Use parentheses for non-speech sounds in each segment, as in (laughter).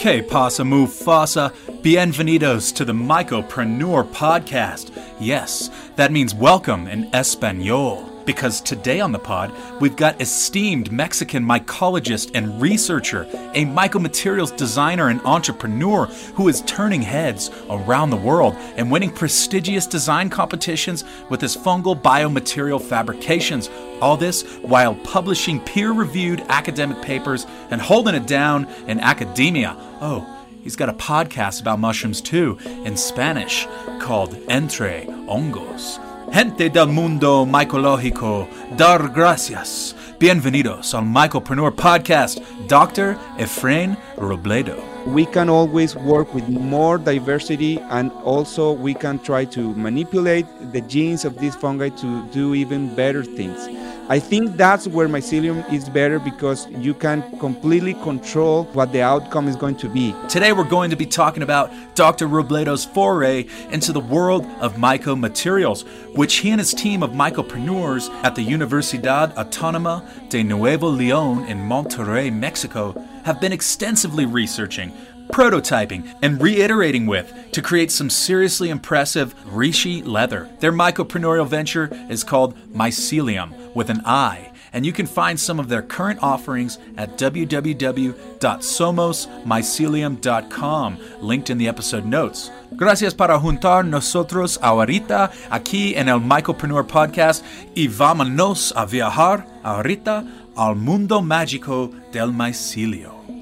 Que pasa Mufasa? Bienvenidos to the Mycopreneur podcast. Yes, that means welcome in Espanol. Because today on the pod, we've got esteemed Mexican mycologist and researcher, a mycomaterials designer and entrepreneur who is turning heads around the world and winning prestigious design competitions with his fungal biomaterial fabrications. All this while publishing peer reviewed academic papers and holding it down in academia. Oh, He's got a podcast about mushrooms too, in Spanish, called Entre Hongos. Gente del mundo micológico, dar gracias. Bienvenidos al Mycopreneur Podcast, Dr. Efren Robledo. We can always work with more diversity and also we can try to manipulate the genes of these fungi to do even better things. I think that's where mycelium is better because you can completely control what the outcome is going to be. Today we're going to be talking about Dr. Robledo's foray into the world of mycomaterials, which he and his team of mycopreneurs at the Universidad Autónoma de Nuevo León in Monterrey, Mexico, have been extensively researching prototyping, and reiterating with to create some seriously impressive Reishi leather. Their mycopreneurial venture is called Mycelium with an I, and you can find some of their current offerings at www.somosmycelium.com, linked in the episode notes. Gracias para juntar nosotros ahorita aquí en el Mycopreneur Podcast y vámonos a viajar ahorita al mundo mágico del micelio.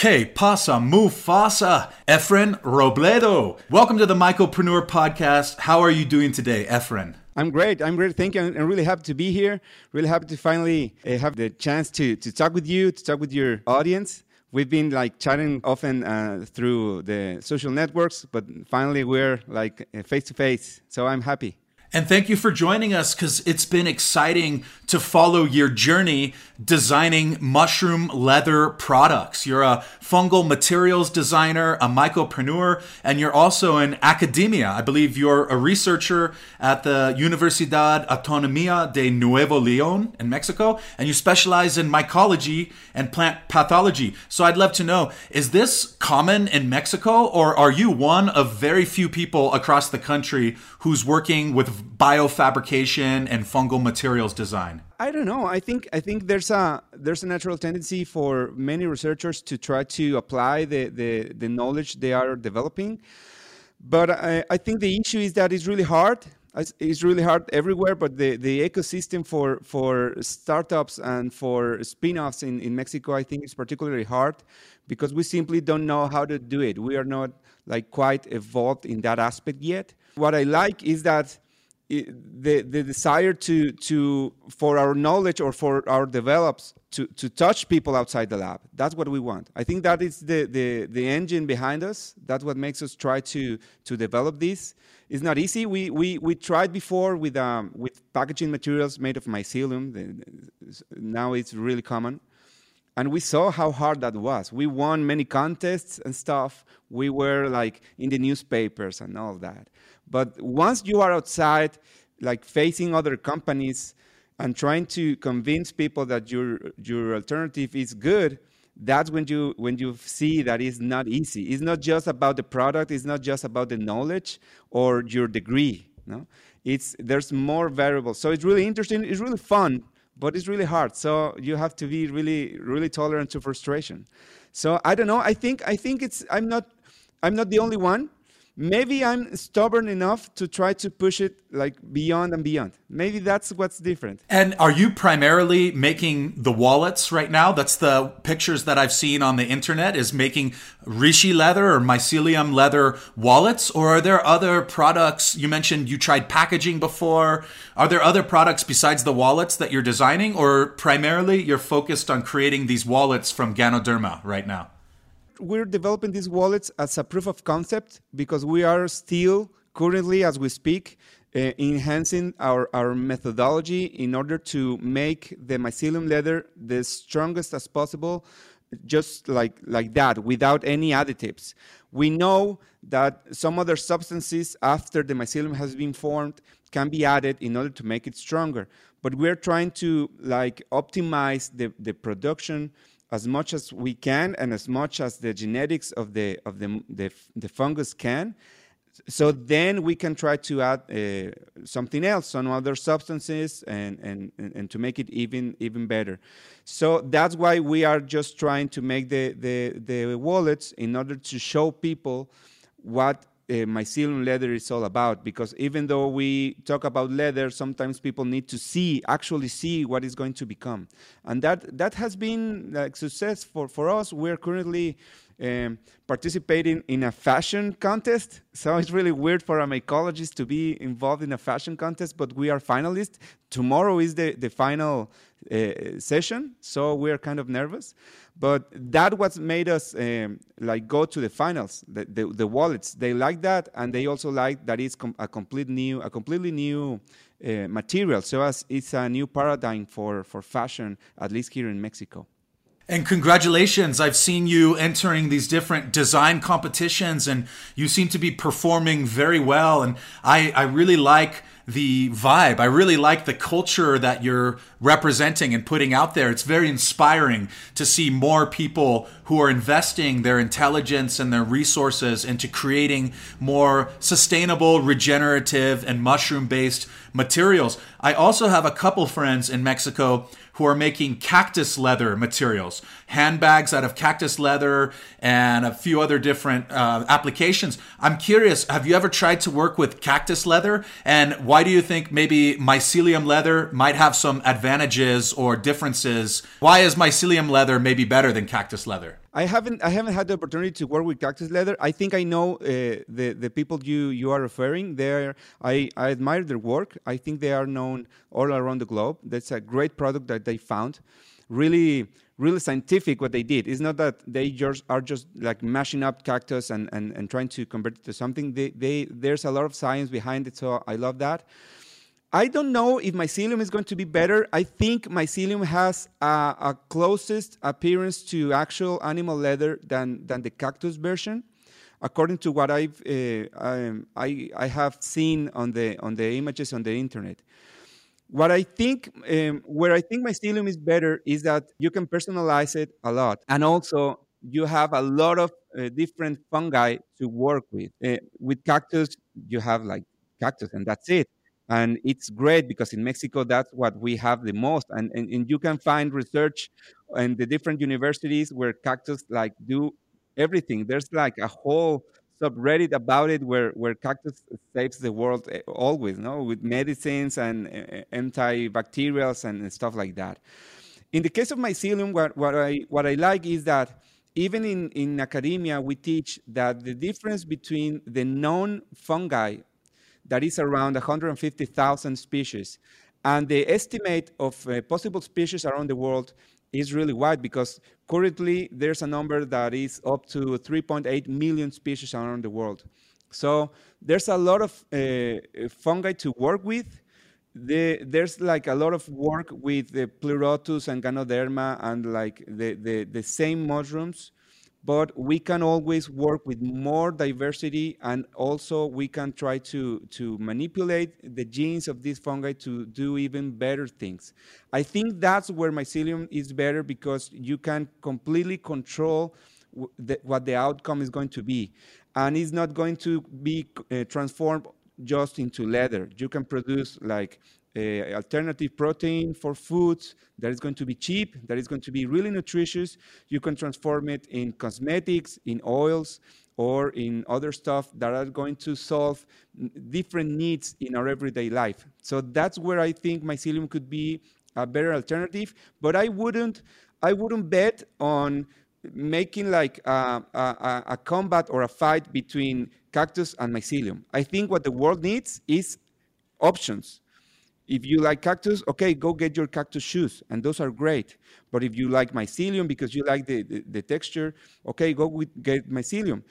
Que pasa Mufasa? Efren Robledo. Welcome to the Mycopreneur Podcast. How are you doing today, Efren? I'm great. I'm great. Thank you. I'm really happy to be here. Really happy to finally uh, have the chance to, to talk with you, to talk with your audience. We've been like chatting often uh, through the social networks, but finally we're like face to face. So I'm happy. And thank you for joining us because it's been exciting to follow your journey designing mushroom leather products. You're a fungal materials designer, a mycopreneur, and you're also in academia. I believe you're a researcher at the Universidad Autónoma de Nuevo León in Mexico, and you specialize in mycology and plant pathology. So I'd love to know is this common in Mexico, or are you one of very few people across the country who's working with biofabrication and fungal materials design? I don't know. I think I think there's a there's a natural tendency for many researchers to try to apply the the, the knowledge they are developing, but I, I think the issue is that it's really hard. It's really hard everywhere, but the, the ecosystem for, for startups and for spin-offs in, in Mexico, I think is particularly hard because we simply don't know how to do it. We are not like quite evolved in that aspect yet. What I like is that the the desire to to for our knowledge or for our develops to to touch people outside the lab. That's what we want. I think that is the the the engine behind us. That's what makes us try to to develop this. It's not easy. We we we tried before with um with packaging materials made of mycelium. Now it's really common. And we saw how hard that was. We won many contests and stuff. We were like in the newspapers and all that but once you are outside, like facing other companies and trying to convince people that your your alternative is good, that's when you when you see that it's not easy. It's not just about the product. It's not just about the knowledge or your degree. No, it's there's more variables. So it's really interesting. It's really fun, but it's really hard. So you have to be really really tolerant to frustration. So I don't know. I think I think it's I'm not I'm not the only one maybe I'm stubborn enough to try to push it like beyond and beyond. Maybe that's what's different. And are you primarily making the wallets right now? That's the pictures that I've seen on the internet is making Reishi leather or mycelium leather wallets or are there other products you mentioned you tried packaging before? Are there other products besides the wallets that you're designing or primarily you're focused on creating these wallets from Ganoderma right now? We're developing these wallets as a proof of concept because we are still currently, as we speak, uh, enhancing our, our methodology in order to make the mycelium leather the strongest as possible just like like that without any additives We know that some other substances after the mycelium has been formed can be added in order to make it stronger. But we're trying to like optimize the, the production as much as we can and as much as the genetics of the of the the, the fungus can. So then we can try to add uh, something else some other substances and, and and to make it even even better. So that's why we are just trying to make the the, the wallets in order to show people what uh, mycelium leather is all about because even though we talk about leather sometimes people need to see actually see what is going to become and that that has been like success for for us we're currently um, participating in a fashion contest. So it's really weird for a mycologist to be involved in a fashion contest, but we are finalists. Tomorrow is the, the final uh, session, so we are kind of nervous. But that was made us um, like go to the finals. The, the, the, wallets they like that, and they also like that it's com- a complete new, a completely new uh, material. So as it's a new paradigm for for fashion, at least here in Mexico. And congratulations. I've seen you entering these different design competitions and you seem to be performing very well. And I, I really like the vibe. I really like the culture that you're representing and putting out there. It's very inspiring to see more people who are investing their intelligence and their resources into creating more sustainable, regenerative, and mushroom based materials. I also have a couple friends in Mexico who are making cactus leather materials, handbags out of cactus leather, and a few other different uh, applications. I'm curious, have you ever tried to work with cactus leather? And why do you think maybe mycelium leather might have some advantages or differences? Why is mycelium leather maybe better than cactus leather? I haven't I haven't had the opportunity to work with cactus leather. I think I know uh, the the people you you are referring. There, I I admire their work. I think they are known all around the globe. That's a great product that they found. Really, really scientific what they did. It's not that they just are just like mashing up cactus and, and, and trying to convert it to something. They, they there's a lot of science behind it. So I love that. I don't know if mycelium is going to be better. I think mycelium has a, a closest appearance to actual animal leather than, than the cactus version, according to what I've uh, um, I, I have seen on the on the images on the internet. What I think, um, where I think mycelium is better is that you can personalize it a lot, and also you have a lot of uh, different fungi to work with. Uh, with cactus, you have like cactus, and that's it and it's great because in mexico that's what we have the most. And, and, and you can find research in the different universities where cactus like do everything. There's like a whole subreddit about it where, where cactus saves the world eh, always no? With medicines and uh, antibacterials and stuff like that. In the case of mycelium what, what i what i like is that even in, in academia, we teach that the difference between the known fungi that is around 150,000 species. And the estimate of uh, possible species around the world is really wide because currently there's a number that is up to 3.8 million species around the world. So there's a lot of uh, fungi to work with. The, there's like a lot of work with the Pleurotus and Ganoderma and like the, the, the same mushrooms but we can always work with more diversity and also we can try to, to manipulate the genes of these fungi to do even better things. I think that's where mycelium is better because you can completely control the, what the outcome is going to be. And it's not going to be uh, transformed just into leather. You can produce like uh, alternative protein for foods that is going to be cheap, that is going to be really nutritious. You can transform it in cosmetics, in oils, or in other stuff that are going to solve different needs in our everyday life. So that's where I think mycelium could be a better alternative. But I wouldn't, I wouldn't bet on making like a, a, a combat or a fight between cactus and mycelium. I think what the world needs is options if you like cactus, okay, go get your cactus shoes, and those are great. But if you like mycelium because you like the, the, the texture, okay, go with, get mycelium.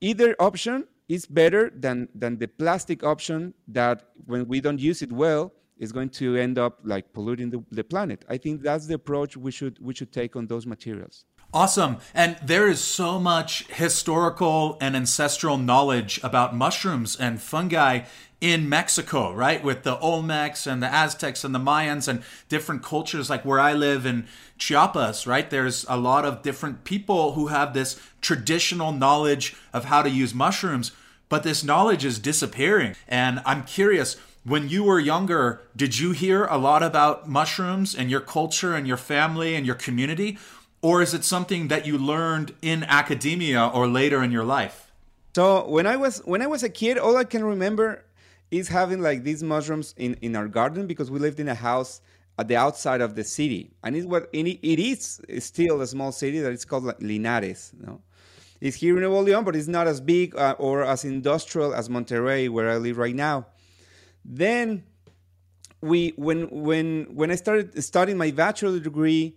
Either option is better than, than the plastic option that when we don't use it well, is going to end up like polluting the, the planet. I think that's the approach we should we should take on those materials. Awesome. And there is so much historical and ancestral knowledge about mushrooms and fungi in Mexico, right? With the Olmecs and the Aztecs and the Mayans and different cultures, like where I live in Chiapas, right? There's a lot of different people who have this traditional knowledge of how to use mushrooms, but this knowledge is disappearing. And I'm curious, when you were younger, did you hear a lot about mushrooms and your culture and your family and your community? Or is it something that you learned in academia or later in your life? So when I was when I was a kid, all I can remember is having like these mushrooms in, in our garden because we lived in a house at the outside of the city. And it's what it is still a small city that is called Linares. You know? It's here in Nuevo León, but it's not as big uh, or as industrial as Monterrey, where I live right now. Then we when when when I started studying my bachelor degree,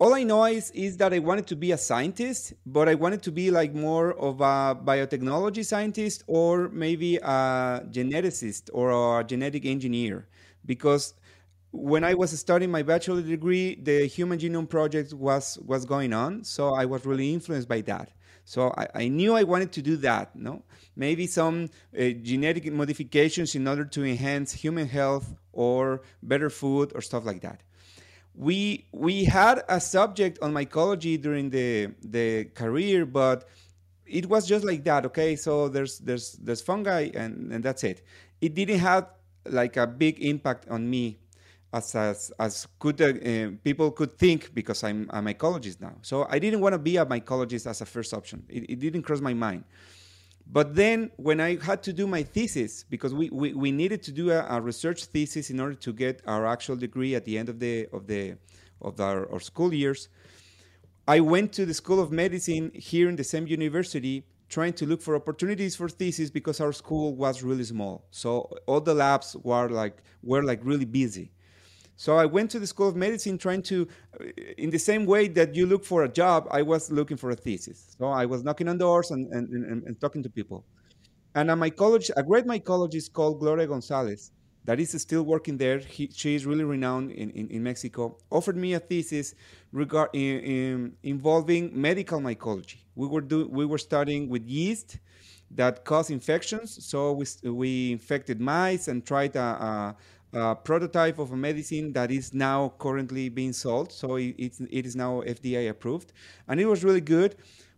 all I know is, is that I wanted to be a scientist, but I wanted to be like more of a biotechnology scientist or maybe a geneticist or a genetic engineer. Because when I was studying my bachelor degree, the Human Genome Project was, was going on. So I was really influenced by that. So I, I knew I wanted to do that, no? Maybe some uh, genetic modifications in order to enhance human health or better food or stuff like that we we had a subject on mycology during the the career, but it was just like that. Okay, so there's there's there's fungi and and that's it. It didn't have like a big impact on me as as, as could uh, people could think because I'm a mycologist now. So I didn't want to be a mycologist as a first option. It, it didn't cross my mind. But then when I had to do my thesis, because we, we, we needed to do a, a, research thesis in order to get our actual degree at the end of the of the of our, our school years, I went to the School of Medicine here in the same university trying to look for opportunities for thesis because our school was really small. So all the labs were like were like really busy. So I went to the School of Medicine trying to, in the same way that you look for a job, I was looking for a thesis. So I was knocking on doors and, and, and, and talking to people. And a mycologist, a great mycologist called Gloria Gonzalez, that is still working there, he, she is really renowned in, in, in, Mexico, offered me a thesis regard, in, in, involving medical mycology. We were, do, we were studying with yeast that cause infections. So we, we infected mice and tried a, a a prototype of a medicine that is now currently being sold. So it, it's, it is now FDA approved. And it was really good.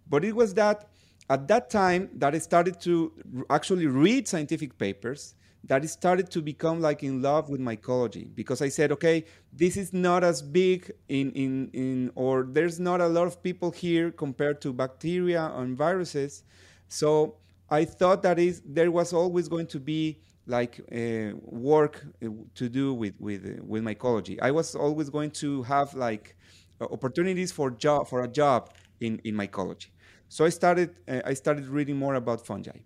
But it was that at that time that I started to actually read scientific papers that it started to become like in love with mycology because I said, okay, this is not as big in, in, in or there's not a lot of people here compared to bacteria and viruses. So I thought that is there was always going to be like uh, work uh, to do with with uh, with mycology. I was always going to have like opportunities for job for a job in in mycology. So I started uh, I started reading more about fungi.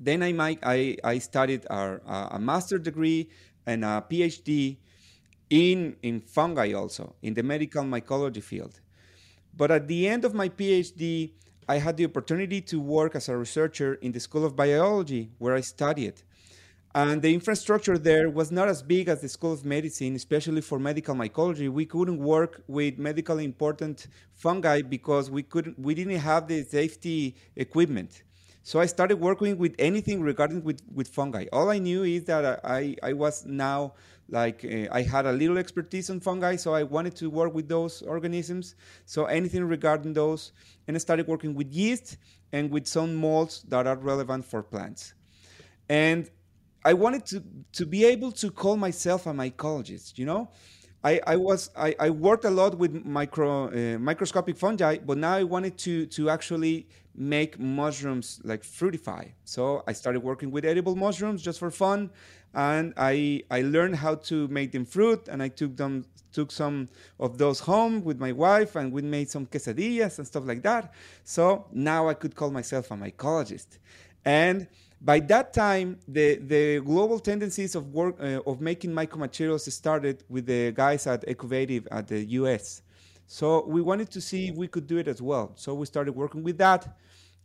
Then I might I I studied our, a master degree and a PhD in in fungi also in the medical mycology field. But at the end of my PhD, I had the opportunity to work as a researcher in the School of Biology where I studied and the infrastructure there was not as big as the School of Medicine, especially for medical mycology. We couldn't work with medically important fungi because we couldn't, we didn't have the safety equipment. So I started working with anything regarding with, with fungi. All I knew is that I, I was now like uh, I had a little expertise on fungi, so I wanted to work with those organisms. So anything regarding those, and I started working with yeast and with some molds that are relevant for plants. And I wanted to to be able to call myself a mycologist. You know, I, I was I, I worked a lot with micro uh, microscopic fungi, but now I wanted to to actually make mushrooms like fruitify. So I started working with edible mushrooms just for fun, and I I learned how to make them fruit, and I took them took some of those home with my wife, and we made some quesadillas and stuff like that. So now I could call myself a mycologist, and by that time, the, the global tendencies of work uh, of making mycomaterials started with the guys at Ecovative at the US. So we wanted to see if we could do it as well. So we started working with that,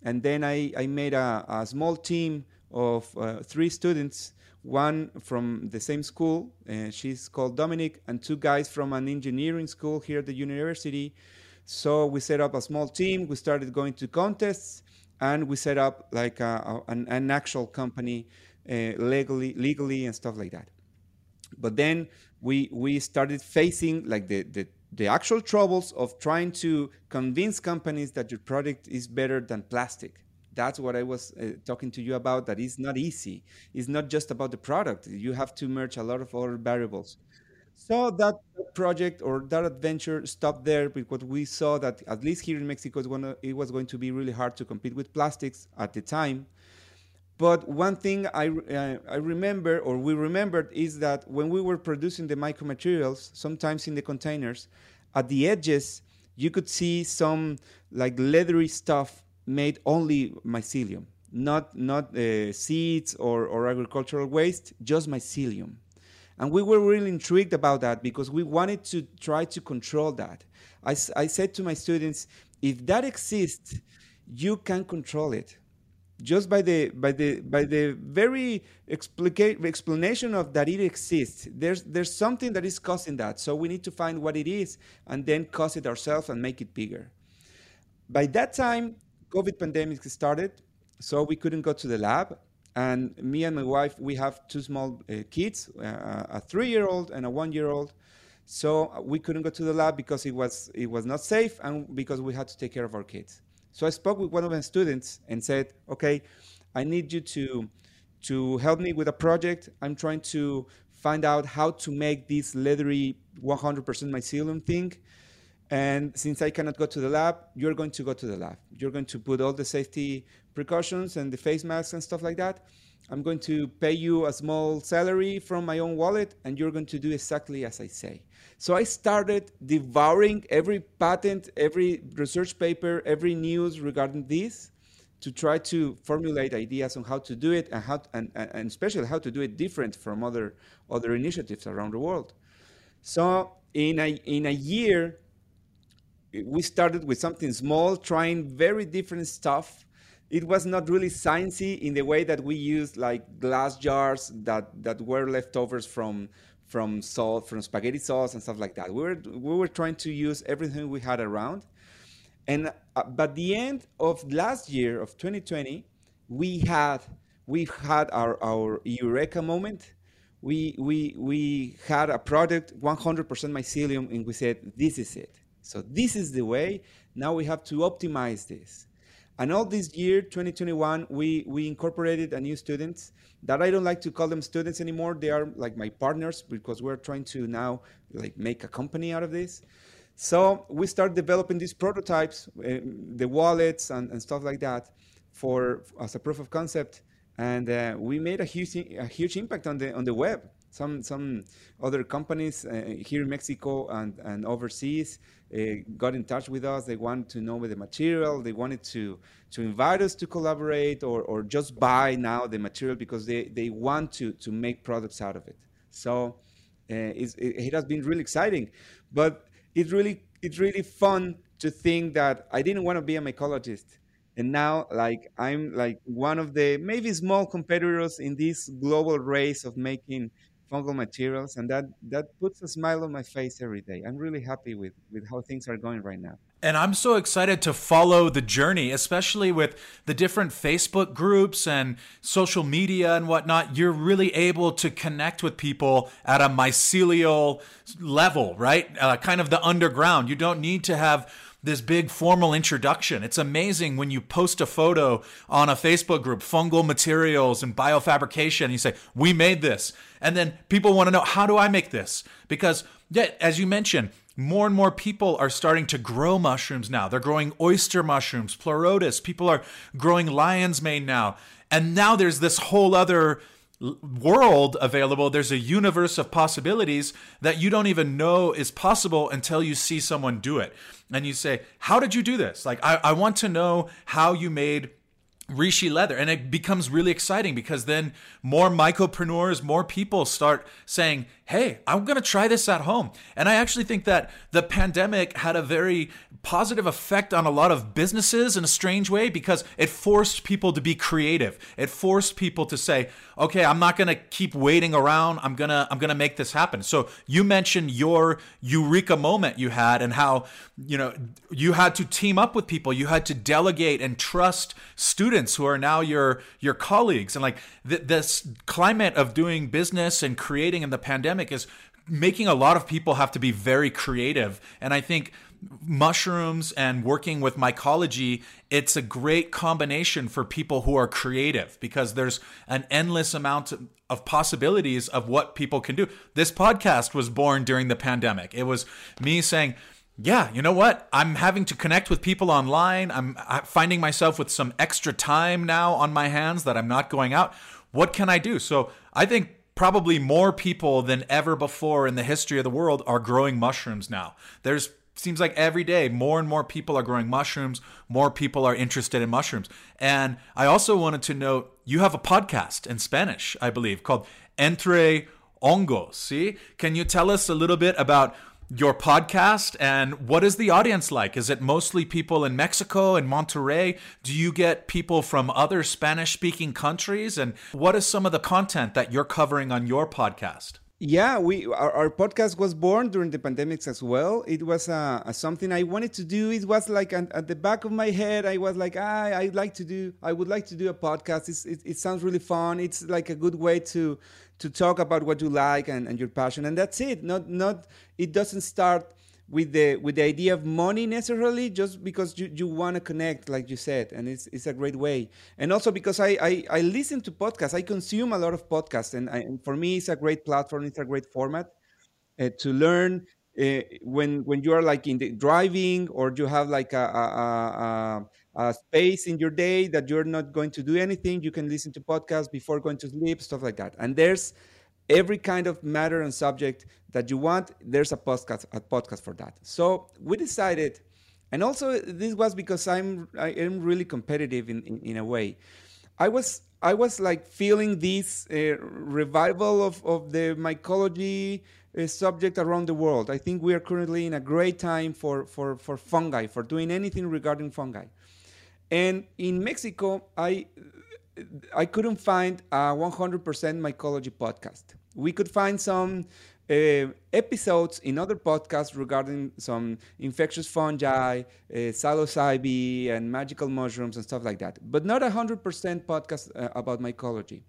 and then I, I made a, a small team of uh, three students. One from the same school, uh, she's called Dominic, and two guys from an engineering school here at the university So we set up a small team. We started going to contests, and we set up like a, a, an, an, actual company uh, legally, legally, and stuff like that. But then we we started facing like the, the the actual troubles of trying to convince companies that your product is better than plastic that's what I was uh, talking to you about. That is not easy. It's not just about the product. You have to merge a lot of other variables. So that project or that adventure stopped there because we saw that at least here in Mexico, it was going to be really hard to compete with plastics at the time. But one thing I, uh, I remember, or we remembered, is that when we were producing the mycomaterials, sometimes in the containers, at the edges, you could see some like leathery stuff made only mycelium, not not uh, seeds or, or agricultural waste, just mycelium. And we were really intrigued about that because we wanted to try to control that. I, I said to my students, if that exists, you can control it. Just by the by the by the very explica- explanation of that it exists, there's there's something that is causing that. So we need to find what it is and then cause it ourselves and make it bigger. By that time, COVID pandemic started, so we couldn't go to the lab. And me and my wife, we have two small uh, kids, uh, a three-year-old and a one-year-old. So we couldn't go to the lab because it was it was not safe and because we had to take care of our kids. So I spoke with one of my students and said, "Okay, I need you to to help me with a project. I'm trying to find out how to make this leathery 100% mycelium thing." And since I cannot go to the lab, you're going to go to the lab. You're going to put all the safety precautions and the face masks and stuff like that. I'm going to pay you a small salary from my own wallet, and you're going to do exactly as I say. So I started devouring every patent, every research paper, every news regarding this to try to formulate ideas on how to do it and how and, and especially how to do it different from other other initiatives around the world. So in a in a year we started with something small, trying very different stuff. It was not really sciencey in the way that we used like glass jars that, that were leftovers from from salt, from spaghetti sauce and stuff like that. We were we were trying to use everything we had around. And uh, but the end of last year of 2020, we had we had our, our eureka moment. We we we had a product 100% mycelium, and we said this is it so this is the way. Now we have to optimize this. And all this year, 2021, we, we incorporated a new students that I don't like to call them students anymore. They are like my partners because we're trying to now like make a company out of this. So we start developing these prototypes, uh, the wallets and, and stuff like that for as a proof of concept. And uh, we made a huge, a huge impact on the, on the web. Some, some other companies uh, here in Mexico and, and overseas uh, got in touch with us. They wanted to know the material. They wanted to, to invite us to collaborate or, or just buy now the material because they, they want to, to make products out of it. So uh, it, it has been really exciting. But it's really, it's really fun to think that I didn't want to be a mycologist and now like i'm like one of the maybe small competitors in this global race of making fungal materials and that that puts a smile on my face every day i'm really happy with with how things are going right now and I'm so excited to follow the journey, especially with the different Facebook groups and social media and whatnot. You're really able to connect with people at a mycelial level, right? Uh, kind of the underground. You don't need to have this big formal introduction. It's amazing when you post a photo on a Facebook group, fungal materials and biofabrication, and you say, We made this. And then people want to know, How do I make this? Because, yeah, as you mentioned, more and more people are starting to grow mushrooms now. They're growing oyster mushrooms, pleurotus. People are growing lion's mane now. And now there's this whole other world available. There's a universe of possibilities that you don't even know is possible until you see someone do it. And you say, How did you do this? Like, I, I want to know how you made Reishi leather. And it becomes really exciting because then more mycopreneurs, more people start saying, hey, I'm going to try this at home. And I actually think that the pandemic had a very positive effect on a lot of businesses in a strange way because it forced people to be creative. It forced people to say, okay, I'm not going to keep waiting around. I'm going to I'm going to make this happen. So you mentioned your eureka moment you had and how, you know, you had to team up with people. You had to delegate and trust students who are now your your colleagues and like th- this climate of doing business and creating in the pandemic is making a lot of people have to be very creative and i think mushrooms and working with mycology it's a great combination for people who are creative because there's an endless amount of possibilities of what people can do this podcast was born during the pandemic it was me saying yeah, you know what? I'm having to connect with people online. I'm uh, finding myself with some extra time now on my hands that I'm not going out. What can I do? So I think probably more people than ever before in the history of the world are growing mushrooms now. There's seems like every day more and more people are growing mushrooms, more people are interested in mushrooms. And I also wanted to note you have a podcast in Spanish, I believe, called Entre Hongos. See? Can you tell us a little bit about your podcast and what is the audience like? Is it mostly people in Mexico and Monterrey? Do you get people from other Spanish speaking countries? And what is some of the content that you're covering on your podcast? Yeah, we our, our podcast was born during the pandemics as well. It was uh, something I wanted to do. It was like an, at the back of my head. I was like, ah, I'd like to do. I would like to do a podcast. It, it sounds really fun. It's like a good way to to talk about what you like and, and your passion, and that's it. Not not. It doesn't start with the with the idea of money necessarily just because you, you want to connect like you said and it's, it's a great way and also because I, I, I listen to podcasts i consume a lot of podcasts and, I, and for me it's a great platform it's a great format uh, to learn uh, when when you are like in the driving or you have like a, a, a, space in your day that you're not going to do anything. You can listen to podcasts before going to sleep stuff like that. And there's every kind of matter and subject that you want there's a podcast a podcast for that. So we decided and also this was because i'm i am really competitive in in, in a way. I was i was like feeling this uh, revival of of the mycology uh, subject around the world. I think we are currently in a great time for for for fungi for doing anything regarding fungi and in mexico i I couldn't find a 100% mycology podcast. We could find some uh, episodes in other podcasts regarding some infectious fungi, uh, psilocybe, and magical mushrooms and stuff like that, but not a 100% podcast uh, about mycology.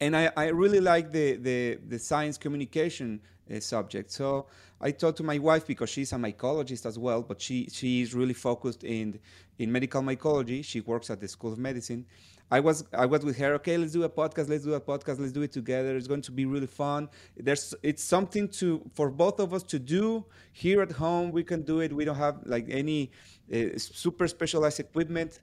And I, I really like the, the, the science communication uh, subject. So I talked to my wife because she's a mycologist as well, but she, she is really focused in, in medical mycology. She works at the School of Medicine. I was I was with her. Okay, let's do a podcast. Let's do a podcast. Let's do it together. It's going to be really fun. There's it's something to for both of us to do here at home. We can do it. We don't have like any uh, super specialized equipment.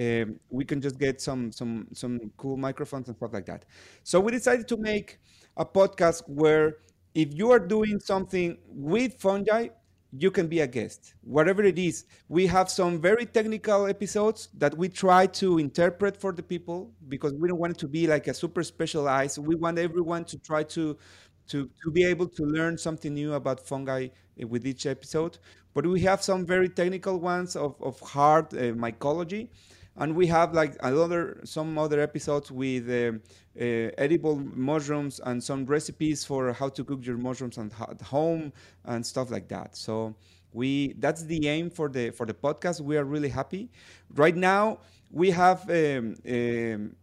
Um, we can just get some some some cool microphones and stuff like that. So we decided to make a podcast where if you are doing something with fungi, you can be a guest, whatever it is. We have some very technical episodes that we try to interpret for the people because we don't want it to be like a super specialized. We want everyone to try to to to be able to learn something new about fungi with each episode. But we have some very technical ones of of hard uh, mycology and we have like another some other episodes with uh, uh, edible mushrooms and some recipes for how to cook your mushrooms at home and stuff like that. So we that's the aim for the for the podcast. We are really happy. Right now we have um, um,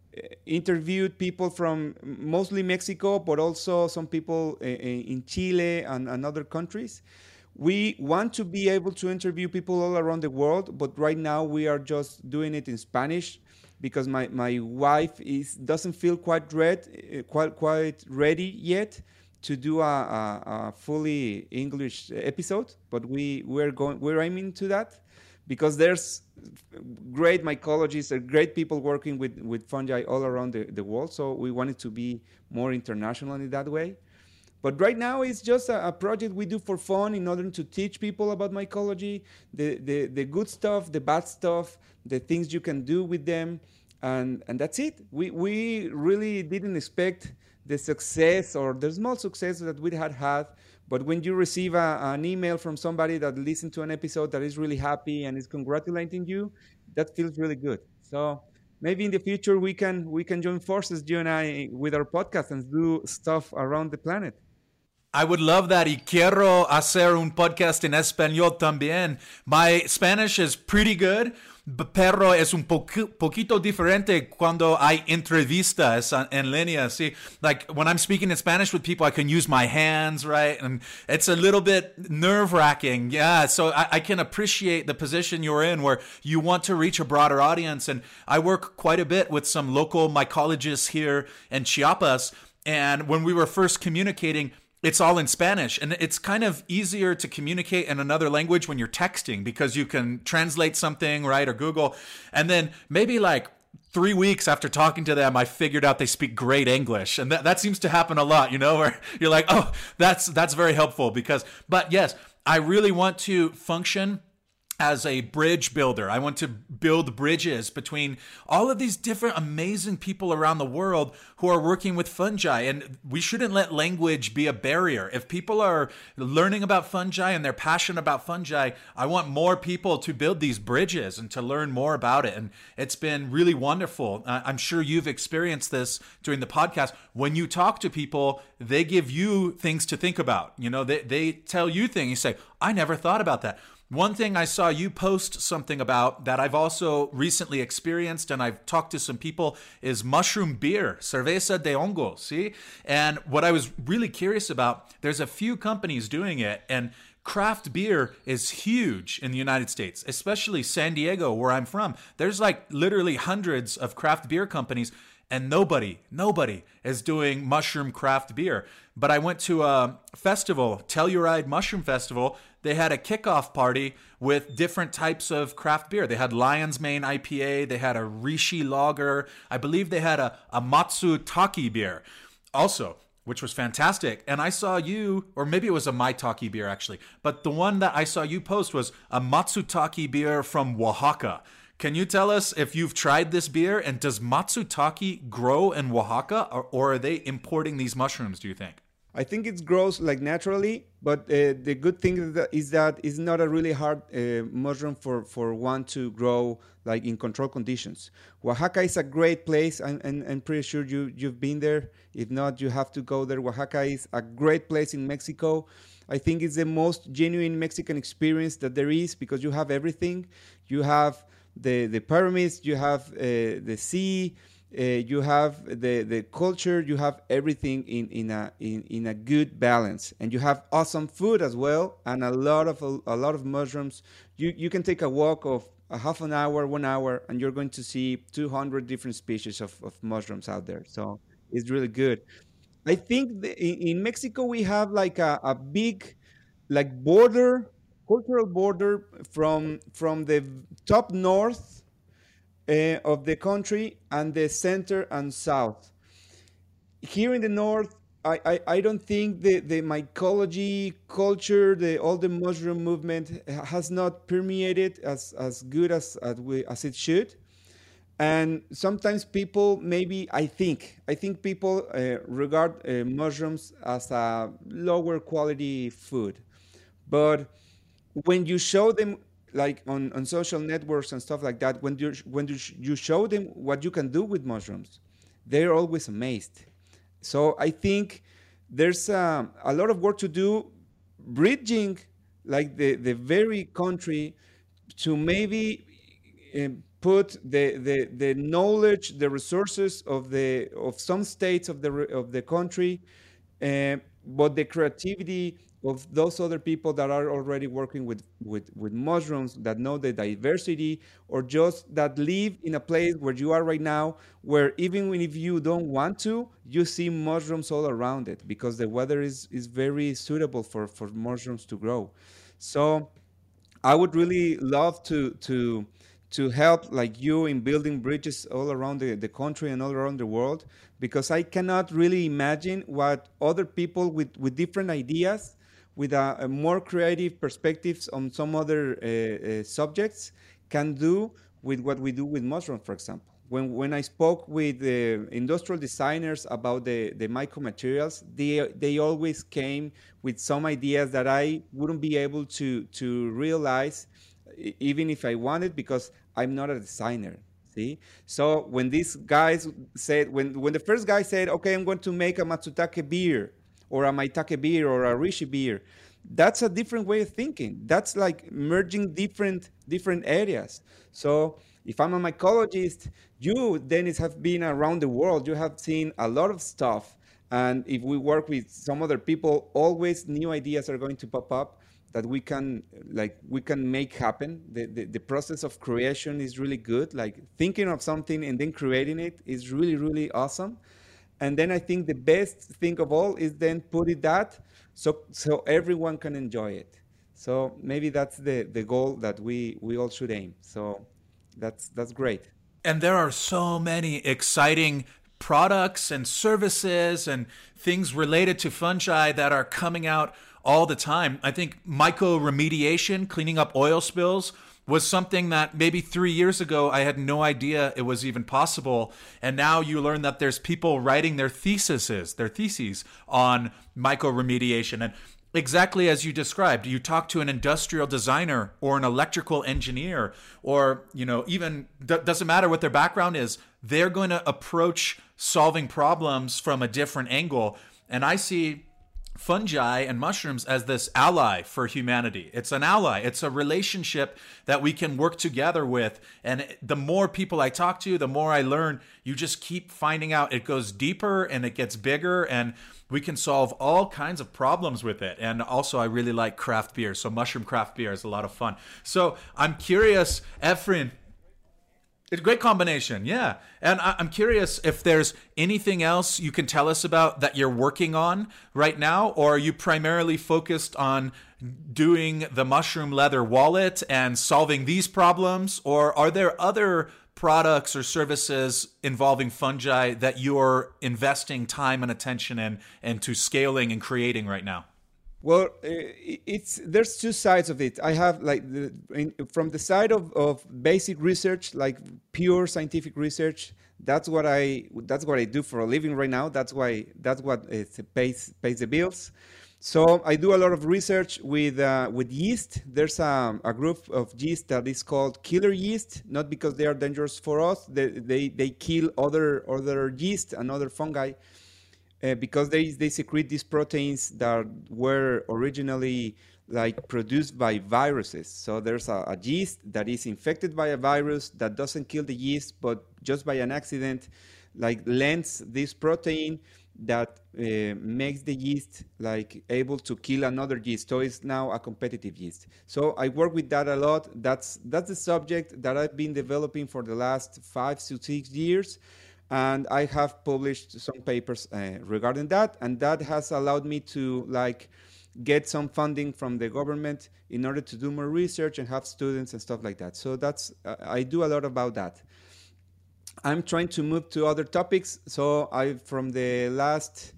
interviewed people from mostly mexico but also some people uh, in chile and, and other countries we want to be able to interview people all around the world, but right now we are just doing it in Spanish because my, my wife is doesn't feel quite ready, eh, quite quite ready yet to do a, a, a, fully English episode. But we we're going we're aiming to that because there's great mycologists and great people working with, with fungi all around the, the world. So we wanted to be more international in that way. But right now, it's just a, a, project we do for fun in order to teach people about mycology, the, the, the good stuff, the bad stuff, the things you can do with them. and and that's it. We we really didn't expect the success or the small success that we had had. But when you receive a, an email from somebody that listened to an episode that is really happy and is congratulating you, that feels really good. So maybe in the future we can we can join forces, you and I, with our podcast and do stuff around the planet. I would love that. Y quiero hacer un podcast en español también. My Spanish is pretty good, pero es un poquito diferente cuando hay entrevistas en línea. See, like when I'm speaking in Spanish with people, I can use my hands, right? And it's a little bit nerve wracking. Yeah. So I, I can appreciate the position you're in where you want to reach a broader audience. And I work quite a bit with some local mycologists here in Chiapas. And when we were first communicating, it's all in Spanish. And it's kind of easier to communicate in another language when you're texting because you can translate something, right? Or Google. And then maybe like three weeks after talking to them, I figured out they speak great English. And that, that seems to happen a lot, you know, (laughs) where you're like, oh, that's, that's very helpful because, but yes, I really want to function as a bridge builder. I want to build bridges between all of these different amazing people around the world who are working with fungi. And we shouldn't let language be a barrier. If people are learning about fungi and they're passionate about fungi, I want more people to build these bridges and to learn more about it. And it's been really wonderful. I'm sure you've experienced this during the podcast. When you talk to people, they give you things to think about. You know, they, they tell you things. You say, I never thought about that one thing I saw you post something about that I've also recently experienced and I've talked to some people is mushroom beer, cerveza de hongo, see? And what I was really curious about, there's a few companies doing it and craft beer is huge in the United States, especially San Diego where I'm from. There's like literally hundreds of craft beer companies and nobody, nobody is doing mushroom craft beer. But I went to a festival, Telluride Mushroom Festival. They had a kickoff party with different types of craft beer. They had Lion's Mane IPA, they had a Reishi Lager, I believe they had a, a Matsutake beer also, which was fantastic. And I saw you, or maybe it was a Maitake beer actually, but the one that I saw you post was a Matsutake beer from Oaxaca. Can you tell us if you've tried this beer and does Matsutake grow in Oaxaca or, or are they importing these mushrooms, do you think? I think it grows like naturally, but uh, the good thing is that, it's not a really hard uh, mushroom for, for one to grow like in controlled conditions. Oaxaca is a great place, and and I'm pretty sure you you've been there. If not, you have to go there. Oaxaca is a great place in Mexico. I think it's the most genuine Mexican experience that there is because you have everything. You have the the pyramids, you have uh, the sea, uh, you have the the culture, you have everything in in a in, in a good balance, and you have awesome food as well, and a lot of a, a lot of mushrooms. You you can take a walk of a half an hour, one hour, and you're going to see 200 different species of, of mushrooms out there. So it's really good. I think the, in, Mexico we have like a, a big like border cultural border from from the top north of the country and the center and south. Here in the north, I, I, I don't think the, the mycology culture, the all the mushroom movement has not permeated as, as good as as, we, as it should. And sometimes people maybe I think I think people uh, regard uh, mushrooms as a lower quality food, but when you show them like on, on social networks and stuff like that when you when you, you show them what you can do with mushrooms they're always amazed. So i think there's a lot of work to do bridging like the, the very country to maybe uh, put the, the, the knowledge the resources of the of some states of the of the country uh, but the creativity of those other people that are already working with, with, with mushrooms that know the diversity or just that live in a place where you are right now where even if you don't want to you see mushrooms all around it because the weather is, is very suitable for, for mushrooms to grow. So i would really love to to to help like you in building bridges all around the, the country and all around the world because i cannot really imagine what other people with, with different ideas with a, a more creative perspectives on some other uh, uh, subjects can do with what we do with mushrooms, for example. when when I spoke with the industrial designers about the the mycomaterials, they they always came with some ideas that I wouldn't be able to to realize even if I wanted because I'm not a designer. See, so when these guys said when when the first guy said, "Okay, I'm going to make a Matsutake beer," or a Maitake beer, or a Reishi beer, that's a different way of thinking. That's like merging different different areas. So if I'm a mycologist, you Dennis have been around the world. You have seen a lot of stuff. And if we work with some other people, always new ideas are going to pop up that we can like we can make happen. The, the, the process of creation is really good. Like thinking of something and then creating it is really, really awesome. And then I think the best thing of all is then put it that so so everyone can enjoy it. So maybe that's the, the goal that we, we all should aim. So that's that's great. And there are so many exciting products and services and things related to fungi that are coming out all the time. I think mycoremediation, cleaning up oil spills, was something that maybe three years ago I had no idea it was even possible. And now you learn that there's people writing their theses, their theses on mycoremediation. And exactly as you described you talk to an industrial designer or an electrical engineer or you know even doesn't matter what their background is they're going to approach solving problems from a different angle and i see fungi and mushrooms as this ally for humanity. It's an ally. It's a relationship that we can work together with. And the more people I talk to, the more I learn. You just keep finding out it goes deeper and it gets bigger and we can solve all kinds of problems with it. And also, I really like craft beer. So, mushroom craft beer is a lot of fun. So, I'm curious, Efren, it's a great combination, yeah. And I- am curious if there's anything else you can tell us about that you're working on right now, or are you primarily focused on doing the mushroom leather wallet and solving these problems, or are there other products or services involving fungi that you're investing time and attention in and to scaling and creating right now? Well, uh, it's there's two sides of it. I have like the, in, from the side of, of basic research, like pure scientific research. That's what I that's what I do for a living right now. That's why that's what uh, pays pays the bills. So I do a lot of research with uh, with yeast. There's a, a, group of yeast that is called killer yeast, not because they are dangerous for us. They they, they kill other other yeast and other fungi uh, because they, they secrete these proteins that were originally like produced by viruses. So there's a, a, yeast that is infected by a virus that doesn't kill the yeast, but just by an accident, like lends this protein that uh, makes the yeast like able to kill another yeast. So it's now a competitive yeast. So I work with that a lot. That's that's the subject that I've been developing for the last five to six years and I have published some papers uh, regarding that, and that has allowed me to like get some funding from the government in order to do more research and have students and stuff like that. So that's uh, I do a lot about that. I'm trying to move to other topics. So I from the last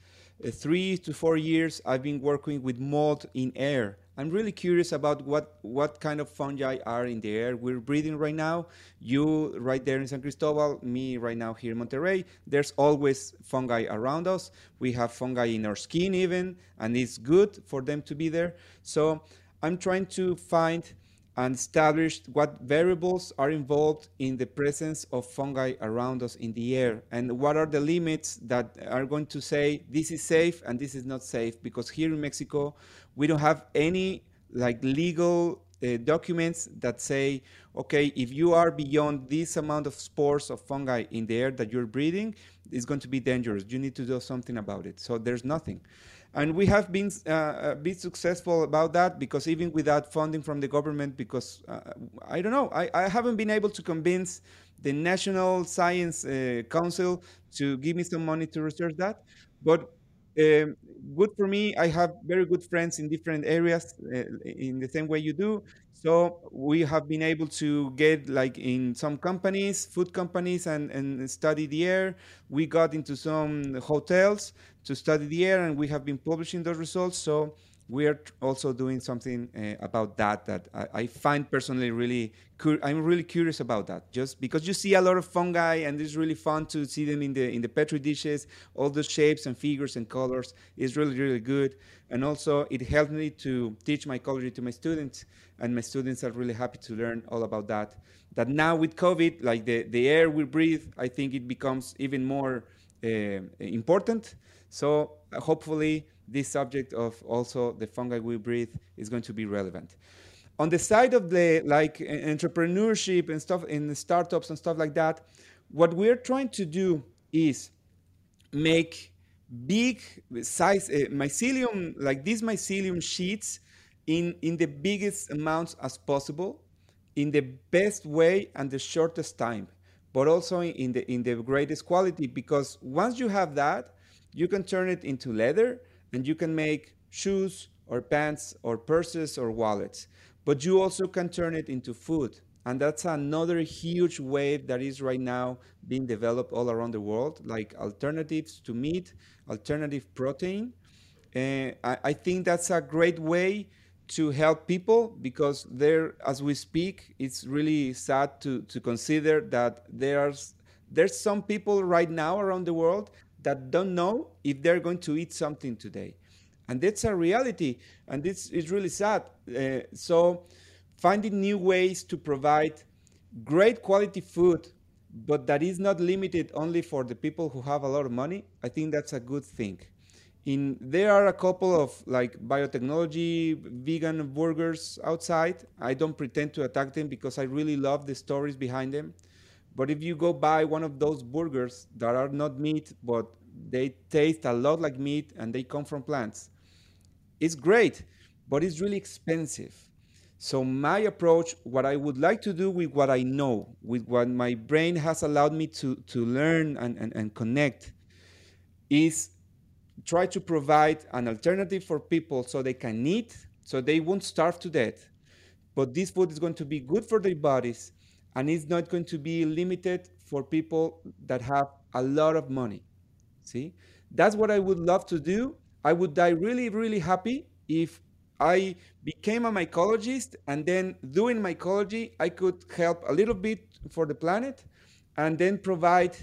uh, three to four years, I've been working with mold in air. I'm really curious about what, what kind of fungi are in the air we're breathing right now. You right there in San Cristobal, me right now here in Monterrey. There's always fungi around us. We have fungi in our skin even, and it's good for them to be there. So I'm trying to find and established what variables are involved in the presence of fungi around us in the air. And what are the limits that are going to say this is safe and this is not safe because here in Mexico we don't have any like legal uh, documents that say okay if you are beyond this amount of spores of fungi in the air that you're breathing it's going to be dangerous. You need to do something about it. So there's nothing. And we have been uh, been successful about that because even without funding from the government, because uh, I don't know, I, I haven't been able to convince the National Science uh, Council to give me some money to research that. But um, good for me. I have very good friends in different areas uh, in the same way you do. So we have been able to get like in some companies, food companies, and, and study the air. We got into some hotels to study the air, and we have been publishing those results. So we are also doing something uh, about that that I, I, find personally really cur- I'm really curious about that. Just because you see a lot of fungi and it's really fun to see them in the in the petri dishes all the shapes and figures and colors is really really good. And also it helped me to teach mycology to my students and my students are really happy to learn all about that. That now with covid like the, the air we breathe i think it becomes even more uh, important. So uh, hopefully this subject of also the fungi we breathe is going to be relevant. On the side of the like entrepreneurship and stuff in startups and stuff like that, what we're trying to do is make big size uh, mycelium like these mycelium sheets in in the biggest amounts as possible in the best way and the shortest time but also in the in the greatest quality because once you have that you can turn it into leather and you can make shoes or pants or purses or wallets. But you also can turn it into food. And that's another huge wave that is right now being developed all around the world, like alternatives to meat, alternative protein. Uh, I, I think that's a great way to help people because there, as we speak, it's really sad to, to consider that there's there's some people right now around the world that don't know if they're going to eat something today. And that's a reality, and this is really sad. Uh, so, finding new ways to provide great quality food, but that is not limited only for the people who have a lot of money, I think that's a good thing. In, there are a couple of like biotechnology vegan burgers outside. I don't pretend to attack them because I really love the stories behind them. But if you go buy one of those burgers that are not meat, but they taste a lot like meat and they come from plants, it's great, but it's really expensive. So, my approach, what I would like to do with what I know, with what my brain has allowed me to, to learn and, and, and connect, is try to provide an alternative for people so they can eat, so they won't starve to death. But this food is going to be good for their bodies and it's not going to be limited for people that have a lot of money. See, that's what I would love to do. I would die really, really happy if I became a mycologist and then doing mycology, I could help a little bit for the planet and then provide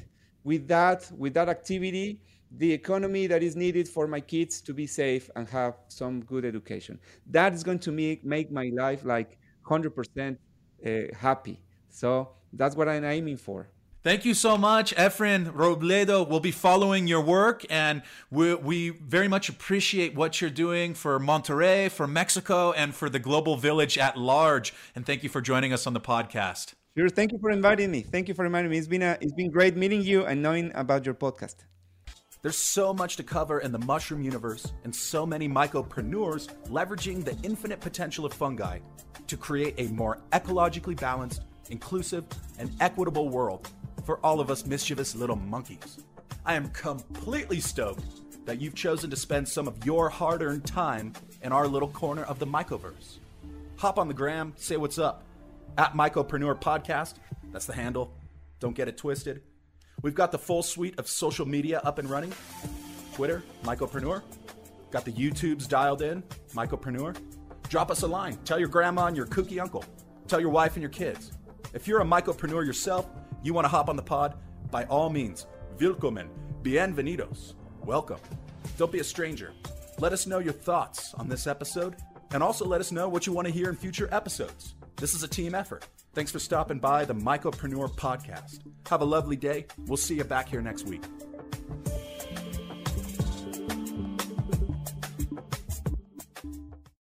with that, with that activity, the economy that is needed for my kids to be safe and have some good education. That is going to make, make my life like 100% uh, happy. So that's what I'm aiming for. Thank you so much, Efren Robledo. We'll be following your work, and we, we, very much appreciate what you're doing for Monterrey, for Mexico, and for the global village at large. And thank you for joining us on the podcast. Sure. Thank you for inviting me. Thank you for inviting me. It's been a, it's been great meeting you and knowing about your podcast. There's so much to cover in the mushroom universe, and so many mycopreneurs leveraging the infinite potential of fungi to create a more ecologically balanced inclusive, and equitable world for all of us mischievous little monkeys. I am completely stoked that you've chosen to spend some of your hard earned time in our little corner of the Mycoverse. Hop on the gram, say what's up. At Mycopreneur Podcast, that's the handle. Don't get it twisted. We've got the full suite of social media up and running Twitter, Mycopreneur. Got the YouTubes dialed in, Mycopreneur. Drop us a line. Tell your grandma and your kooky uncle. Tell your wife and your kids. If you're a mycopreneur yourself, you want to hop on the pod, by all means, willkommen, bienvenidos, welcome. Don't be a stranger. Let us know your thoughts on this episode, and also let us know what you want to hear in future episodes. This is a team effort. Thanks for stopping by the Mycopreneur Podcast. Have a lovely day. We'll see you back here next week.